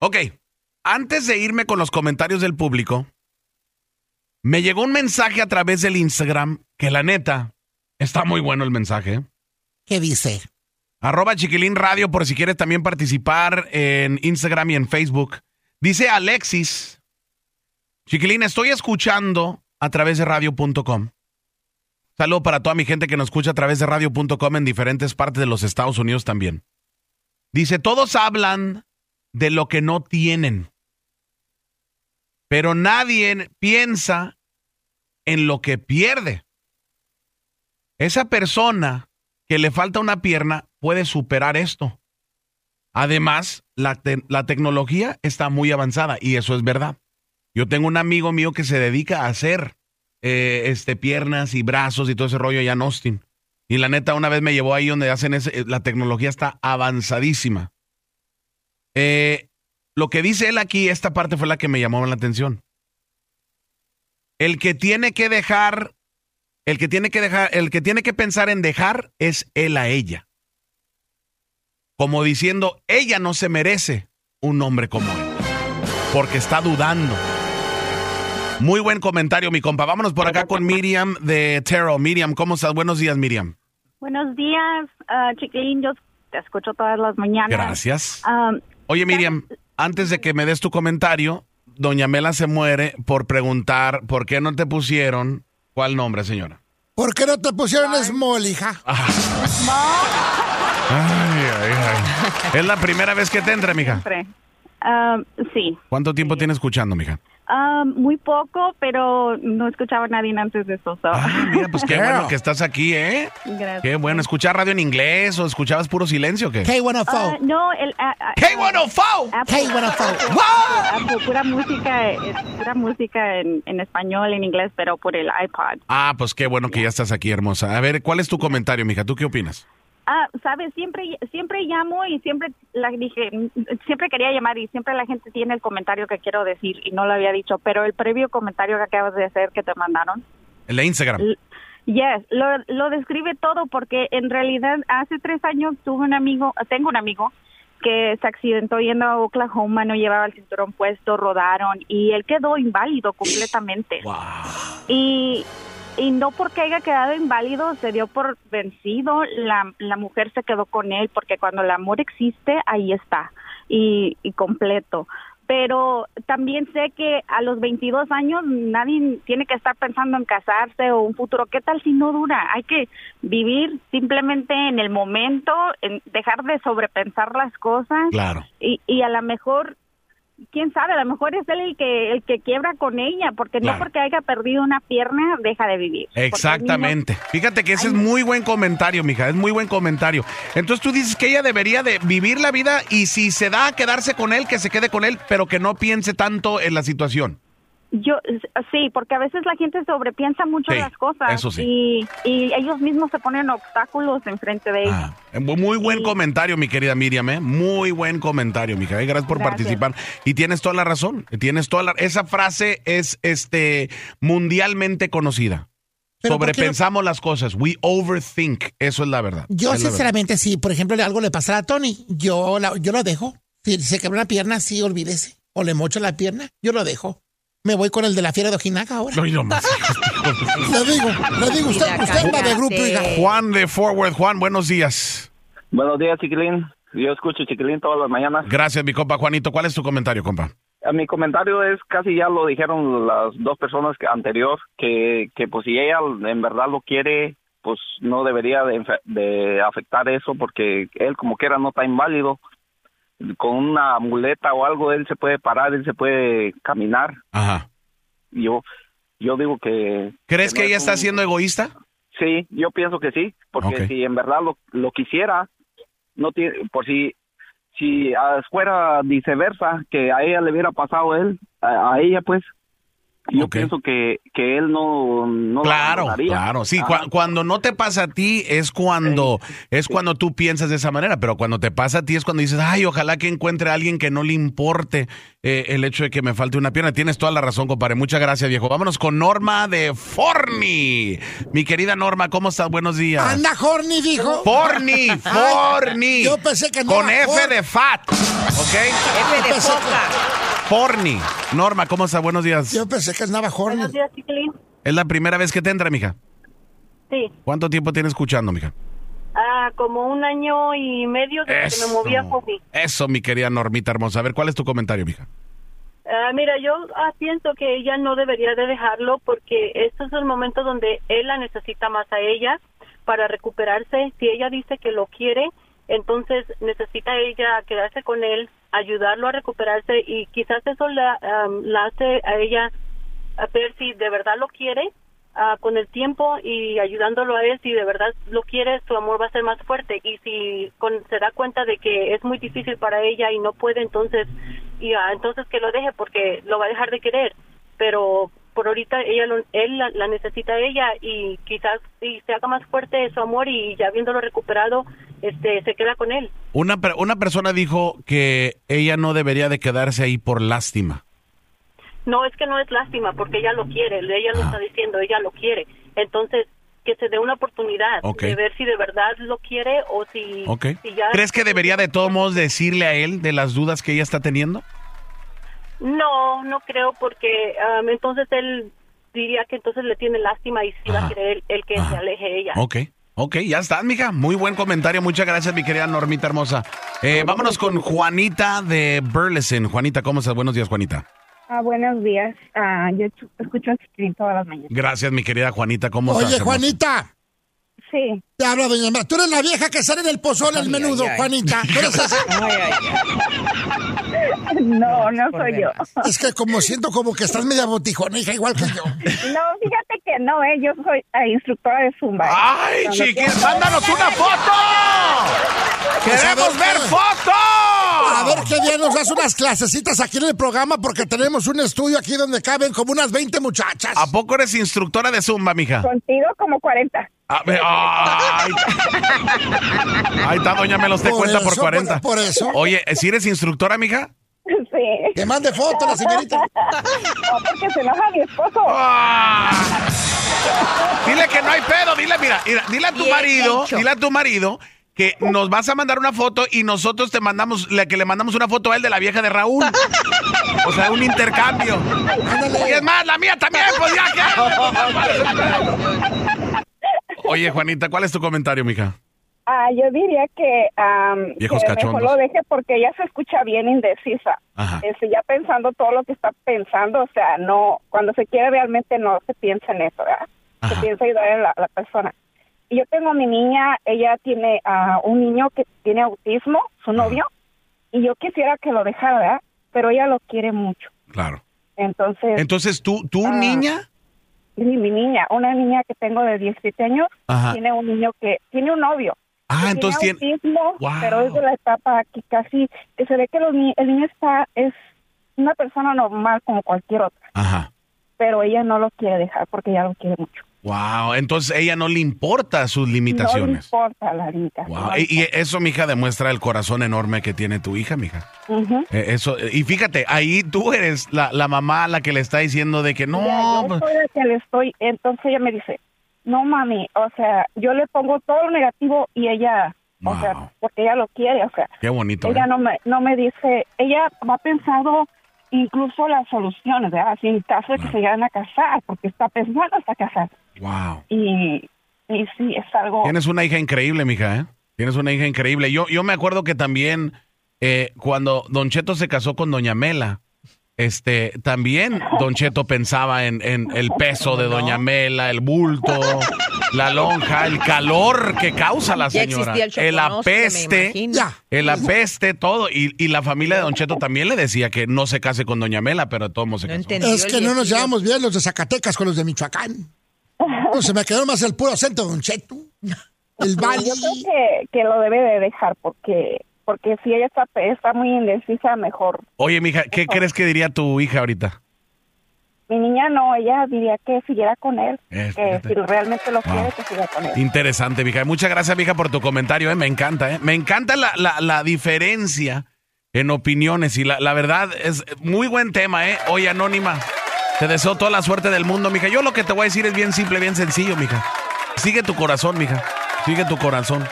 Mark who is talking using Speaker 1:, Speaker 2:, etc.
Speaker 1: Ok, antes de irme con los comentarios del público, me llegó un mensaje a través del Instagram que la neta está muy bueno el mensaje.
Speaker 2: ¿Qué dice?
Speaker 1: Arroba Chiquilín Radio por si quieres también participar en Instagram y en Facebook. Dice Alexis, Chiquilín, estoy escuchando a través de radio.com. Saludo para toda mi gente que nos escucha a través de radio.com en diferentes partes de los Estados Unidos también. Dice, todos hablan de lo que no tienen, pero nadie piensa en lo que pierde. Esa persona que le falta una pierna puede superar esto. Además, la, la tecnología está muy avanzada y eso es verdad. Yo tengo un amigo mío que se dedica a hacer eh, este, piernas y brazos y todo ese rollo allá en Austin. Y la neta, una vez me llevó ahí donde hacen ese, eh, la tecnología está avanzadísima. Eh, lo que dice él aquí, esta parte fue la que me llamó la atención. El que tiene que dejar, el que tiene que dejar, el que tiene que pensar en dejar es él a ella. Como diciendo, ella no se merece un hombre como él. Porque está dudando. Muy buen comentario, mi compa. Vámonos por acá con Miriam de Terrell. Miriam, ¿cómo estás? Buenos días, Miriam.
Speaker 3: Buenos días, ah, chiquilín. Yo te escucho todas las mañanas.
Speaker 1: Gracias.
Speaker 3: Ah,
Speaker 1: Oye, Miriam, antes de que me des tu comentario, Doña Mela se muere por preguntar por qué no te pusieron. ¿Cuál nombre, señora?
Speaker 2: ¿Por qué no te pusieron small, hija?
Speaker 1: Ay, ay, ay. Es la primera vez que te entra, mija.
Speaker 3: siempre. Ah, sí,
Speaker 1: ¿Cuánto tiempo tienes escuchando, mija?
Speaker 3: Ah, muy poco, pero no escuchaba a nadie antes de eso. so.
Speaker 1: Ah, mira, pues qué
Speaker 2: Girl.
Speaker 1: bueno que estás aquí, ¿eh?
Speaker 3: Gracias.
Speaker 1: Qué bueno. ¿Escuchar radio en inglés o escuchabas puro silencio o qué?
Speaker 2: K104.
Speaker 3: Ah, no, el, ah,
Speaker 1: ¡K104!
Speaker 3: Apple-
Speaker 2: K104.
Speaker 3: ah, pu- pura música, pura música en, en español, en inglés, pero por el iPod.
Speaker 1: Ah, pues qué bueno que ya estás aquí, hermosa. A ver, ¿cuál es tu comentario, mija? ¿Tú qué opinas?
Speaker 3: Ah, sabes, siempre siempre llamo y siempre la dije, siempre quería llamar y siempre la gente tiene el comentario que quiero decir y no lo había dicho, pero el previo comentario que acabas de hacer que te mandaron,
Speaker 1: En la Instagram.
Speaker 3: L- Yes, lo, lo describe todo porque en realidad hace tres años tuve un amigo, tengo un amigo que se accidentó yendo a Oklahoma, no llevaba el cinturón puesto, rodaron y él quedó inválido completamente.
Speaker 1: Wow.
Speaker 3: Y, y no porque haya quedado inválido, se dio por vencido, la, la mujer se quedó con él porque cuando el amor existe, ahí está y, y completo. Pero también sé que a los 22 años nadie tiene que estar pensando en casarse o un futuro. ¿Qué tal si no dura? Hay que vivir simplemente en el momento, en dejar de sobrepensar las cosas
Speaker 1: Claro.
Speaker 3: y, y a lo mejor quién sabe, a lo mejor es él el que el que quiebra con ella, porque
Speaker 1: Claro.
Speaker 3: no porque haya perdido una pierna deja de vivir.
Speaker 1: Exactamente. Fíjate que ese es muy buen comentario, mija. Es muy buen comentario. Entonces tú dices que ella debería de vivir la vida y si se da a quedarse con él, que se quede con él, pero que no piense tanto en la situación.
Speaker 3: Yo sí, porque a veces la gente sobrepiensa mucho
Speaker 1: Sí,
Speaker 3: las cosas
Speaker 1: eso sí.
Speaker 3: y, y ellos mismos se ponen obstáculos enfrente de ellos.
Speaker 1: Ah, muy buen
Speaker 3: Sí.
Speaker 1: comentario, mi querida Miriam, ¿eh? Muy buen comentario, mija. Eh, Gracias por
Speaker 3: Gracias.
Speaker 1: participar. Y tienes toda la razón. Tienes toda la... Esa frase es este mundialmente conocida.
Speaker 2: Pero ¿por qué no-
Speaker 1: Sobrepensamos las cosas. We overthink. Eso es la verdad.
Speaker 2: Yo,
Speaker 1: Es
Speaker 2: sinceramente, si por ejemplo le- algo le pasara a Tony, yo, la- yo lo dejo. Si se quebró una pierna, sí, olvídese. O le mocho la pierna, yo lo dejo. Me voy con el de la fiera de Ojinaga ahora.
Speaker 1: Ay, no más.
Speaker 2: Le digo, le digo, usted, usted anda de grupo, hija.
Speaker 1: Juan de Forward. Juan, buenos días.
Speaker 4: Buenos días, Chiquilín. Yo escucho Chiquilín todas las mañanas.
Speaker 1: Gracias, mi compa Juanito. ¿Cuál es tu comentario, compa?
Speaker 4: A mi comentario es casi ya lo dijeron las dos personas que anterior, que, que pues si ella en verdad lo quiere, pues no debería de, de afectar eso porque él como quiera no está inválido. Con una muleta o algo él se puede parar, él se puede caminar.
Speaker 1: Ajá.
Speaker 4: Yo yo digo que...
Speaker 1: ¿Crees que
Speaker 4: no
Speaker 1: ella
Speaker 4: es
Speaker 1: está siendo egoísta?
Speaker 4: Sí, yo pienso que sí, porque si en verdad lo, lo quisiera, no tiene, por si si fuera viceversa, que a ella le hubiera pasado él, a, a ella pues, yo pienso que, que él no, no la
Speaker 1: Claro, claro. Sí, cua- cuando no te pasa a ti es cuando es cuando tú piensas de esa manera, pero cuando te pasa a ti es cuando dices, ay, ojalá que encuentre a alguien que no le importe eh, el hecho de que me falte una pierna. Tienes toda la razón, compadre. Muchas gracias, viejo. Vámonos con Norma de Forni. Mi querida Norma, ¿cómo estás? Buenos días.
Speaker 2: Anda, Horny, dijo.
Speaker 1: Forni, Forni.
Speaker 2: yo pensé que andaba
Speaker 1: Con F de fat, ¿ok?
Speaker 5: F de foca.
Speaker 1: Forni. Norma, ¿cómo estás? Buenos días.
Speaker 2: Yo pensé que andaba Horny.
Speaker 6: Buenos días, Chiquilín.
Speaker 1: ¿Es la primera vez que te entra, mija?
Speaker 6: Sí,
Speaker 1: ¿Cuánto tiempo tienes escuchando, mija?
Speaker 6: ah, como un año y medio desde que me moví a Fofi.
Speaker 1: Eso, mi querida Normita hermosa. A ver, ¿cuál es tu comentario, mija?
Speaker 6: Ah, mira, yo ah, pienso que ella no debería de dejarlo porque este es el momento donde él la necesita más a ella para recuperarse. Si ella dice que lo quiere, entonces necesita ella quedarse con él, ayudarlo a recuperarse y quizás eso la, am, la hace a ella a ver si de verdad lo quiere ah, con el tiempo y ayudándolo a él si de verdad lo quiere su amor va a ser más fuerte. Y si con- se da cuenta de que es muy difícil para ella y no puede entonces y ah, entonces que lo deje porque lo va a dejar de querer. Pero por ahorita ella lo- él la, la necesita a ella y quizás si se haga más fuerte su amor y ya viéndolo recuperado este se queda con él
Speaker 1: Una, una persona dijo que ella no debería de quedarse ahí por lástima.
Speaker 6: No, es que no es lástima porque ella lo quiere, ella lo
Speaker 1: Ah.
Speaker 6: está diciendo, ella lo quiere. Entonces, que se dé una oportunidad de ver si de verdad lo quiere o si, si ya...
Speaker 1: ¿Crees que debería de todos modos decirle a él de las dudas que ella está teniendo?
Speaker 6: No, no creo porque entonces él diría que entonces le tiene lástima y sí va a querer el que
Speaker 1: Ajá.
Speaker 6: se aleje ella.
Speaker 1: Ok, ok, ya estás, mija. Muy buen comentario. Muchas gracias, mi querida Normita hermosa. Eh, vámonos con Juanita de Burleson. Juanita, ¿cómo estás? Buenos días, Juanita.
Speaker 7: Ah, buenos días. Ah, yo escucho Chiquilín todas las mañanas.
Speaker 1: Gracias, mi querida Juanita. ¿Cómo estás?
Speaker 2: Oye? Juanita.
Speaker 7: Sí.
Speaker 2: Te habla doña Mara. Tú eres la vieja que sale del pozole el
Speaker 5: Ay,
Speaker 2: menudo,
Speaker 5: ay, ay.
Speaker 2: Juanita. Tú eres esa.
Speaker 5: Ay, ay, ay.
Speaker 7: No, no soy yo.
Speaker 2: Es que como siento como que estás media botijona, hija, igual que yo.
Speaker 7: No, fíjate que no, eh. Yo soy instructora de Zumba. ¿eh?
Speaker 1: ¡Ay,
Speaker 7: Cuando
Speaker 1: chiquis! ¡Mándanos una foto!
Speaker 2: Pues
Speaker 1: ¡Queremos
Speaker 2: ver,
Speaker 1: foto!
Speaker 2: A ver qué día nos das unas clasecitas aquí en el programa porque tenemos un estudio aquí donde caben como unas 20 muchachas.
Speaker 1: ¿A poco eres instructora de Zumba, mija?
Speaker 7: Contigo como 40.
Speaker 1: A ver, ay. Ahí está, doña Melos, te
Speaker 2: Por
Speaker 1: cuenta por
Speaker 2: eso,
Speaker 1: 40.
Speaker 2: por- por eso.
Speaker 1: Oye, ¿si eres instructora, mija?
Speaker 7: Sí.
Speaker 2: Que mande foto la señorita.
Speaker 7: No, porque se enoja mi esposo.
Speaker 1: Ah. Dile que no hay pedo, dile, mira, mira, dile a tu
Speaker 5: Bien
Speaker 1: marido,
Speaker 5: hecho.
Speaker 1: dile a tu marido que nos vas a mandar una foto y nosotros te mandamos, le- que le mandamos una foto a él de la vieja de Raúl. O sea, un intercambio. Y es más, la mía también, pues ya que. Oye, Juanita, ¿cuál es tu comentario, mija?
Speaker 7: Ah, yo diría que,
Speaker 1: Viejos
Speaker 7: que mejor lo deje porque ella se escucha bien indecisa.
Speaker 1: Ajá.
Speaker 7: Este, ya pensando todo lo que está pensando, o sea, no, cuando se quiere realmente no se piensa en eso, ¿verdad?
Speaker 1: Ajá.
Speaker 7: Se piensa ayudar a la, la persona. Y yo tengo a mi niña, ella tiene a un niño que tiene autismo, su novio, y yo quisiera que lo dejara, ¿verdad? Pero ella lo quiere mucho.
Speaker 1: Claro.
Speaker 7: Entonces,
Speaker 1: Entonces, tú, tú,
Speaker 7: Ah.
Speaker 1: niña,
Speaker 7: mi, mi niña, una niña que tengo de 17 años,
Speaker 1: Ajá.
Speaker 7: tiene un niño que tiene un novio.
Speaker 1: Ah, entonces tiene.
Speaker 7: tiene autismo,
Speaker 1: Wow.
Speaker 7: pero es de la etapa que casi que se ve que los ni- el niño está es una persona normal como cualquier otra,
Speaker 1: Ajá.
Speaker 7: pero ella no lo quiere dejar porque ella lo quiere mucho.
Speaker 1: Wow. Entonces, ella no le importa sus
Speaker 7: No le
Speaker 1: limitaciones.
Speaker 7: importa la limitación.
Speaker 1: Wow. Y, y eso, mija, demuestra el corazón enorme que tiene tu hija, mija. Eh, Eso, y fíjate, ahí tú eres la, la mamá la que le está diciendo de que no.
Speaker 7: Ya, yo
Speaker 1: pues-
Speaker 7: soy la que le estoy, entonces ella me dice, no mami, o sea, yo le pongo todo lo negativo y ella,
Speaker 1: Wow.
Speaker 7: o sea, porque ella lo quiere, o sea,
Speaker 1: Qué bonito.
Speaker 7: ella
Speaker 1: ¿eh?
Speaker 7: no me, no me dice, ella ha pensado incluso las soluciones, ¿verdad? Así en caso de que se llegan a casar, porque está pensando hasta casar.
Speaker 1: Wow.
Speaker 7: Y, y sí, es algo...
Speaker 1: Tienes una hija increíble, mija, ¿eh? Tienes una hija increíble. Yo, yo me acuerdo que también eh, cuando Don Cheto se casó con Doña Mela, este, también Don Cheto pensaba en, en el peso de Doña Mela, el bulto, la lonja, el calor que causa la señora,
Speaker 5: el me
Speaker 1: apeste, el apeste, todo. Y, y la familia de Don Cheto también le decía que no se case con Doña Mela, pero de todos modos se
Speaker 5: No
Speaker 1: casó.
Speaker 2: Es que no nos llevamos bien los de Zacatecas con los de Michoacán. No, se me quedó más el puro acento de Don Cheto. El Bali.
Speaker 7: Yo creo que, que lo debe de dejar porque porque si ella está, está muy indecisa, mejor.
Speaker 1: Oye, mija, ¿qué crees que diría tu hija ahorita?
Speaker 7: Mi niña no, ella diría que siguiera con él,
Speaker 1: Eh,
Speaker 7: que si realmente lo
Speaker 1: Wow.
Speaker 7: quiere, que siga con él.
Speaker 1: Interesante, mija. Muchas gracias, mija, por tu comentario. ¿eh? Me encanta, ¿eh? Me encanta la, la, la diferencia en opiniones y la, la verdad es muy buen tema, ¿eh? Oye, Anónima, te deseo toda la suerte del mundo, mija. Yo lo que te voy a decir es bien simple, bien sencillo, mija. Sigue tu corazón, mija. Sigue tu corazón.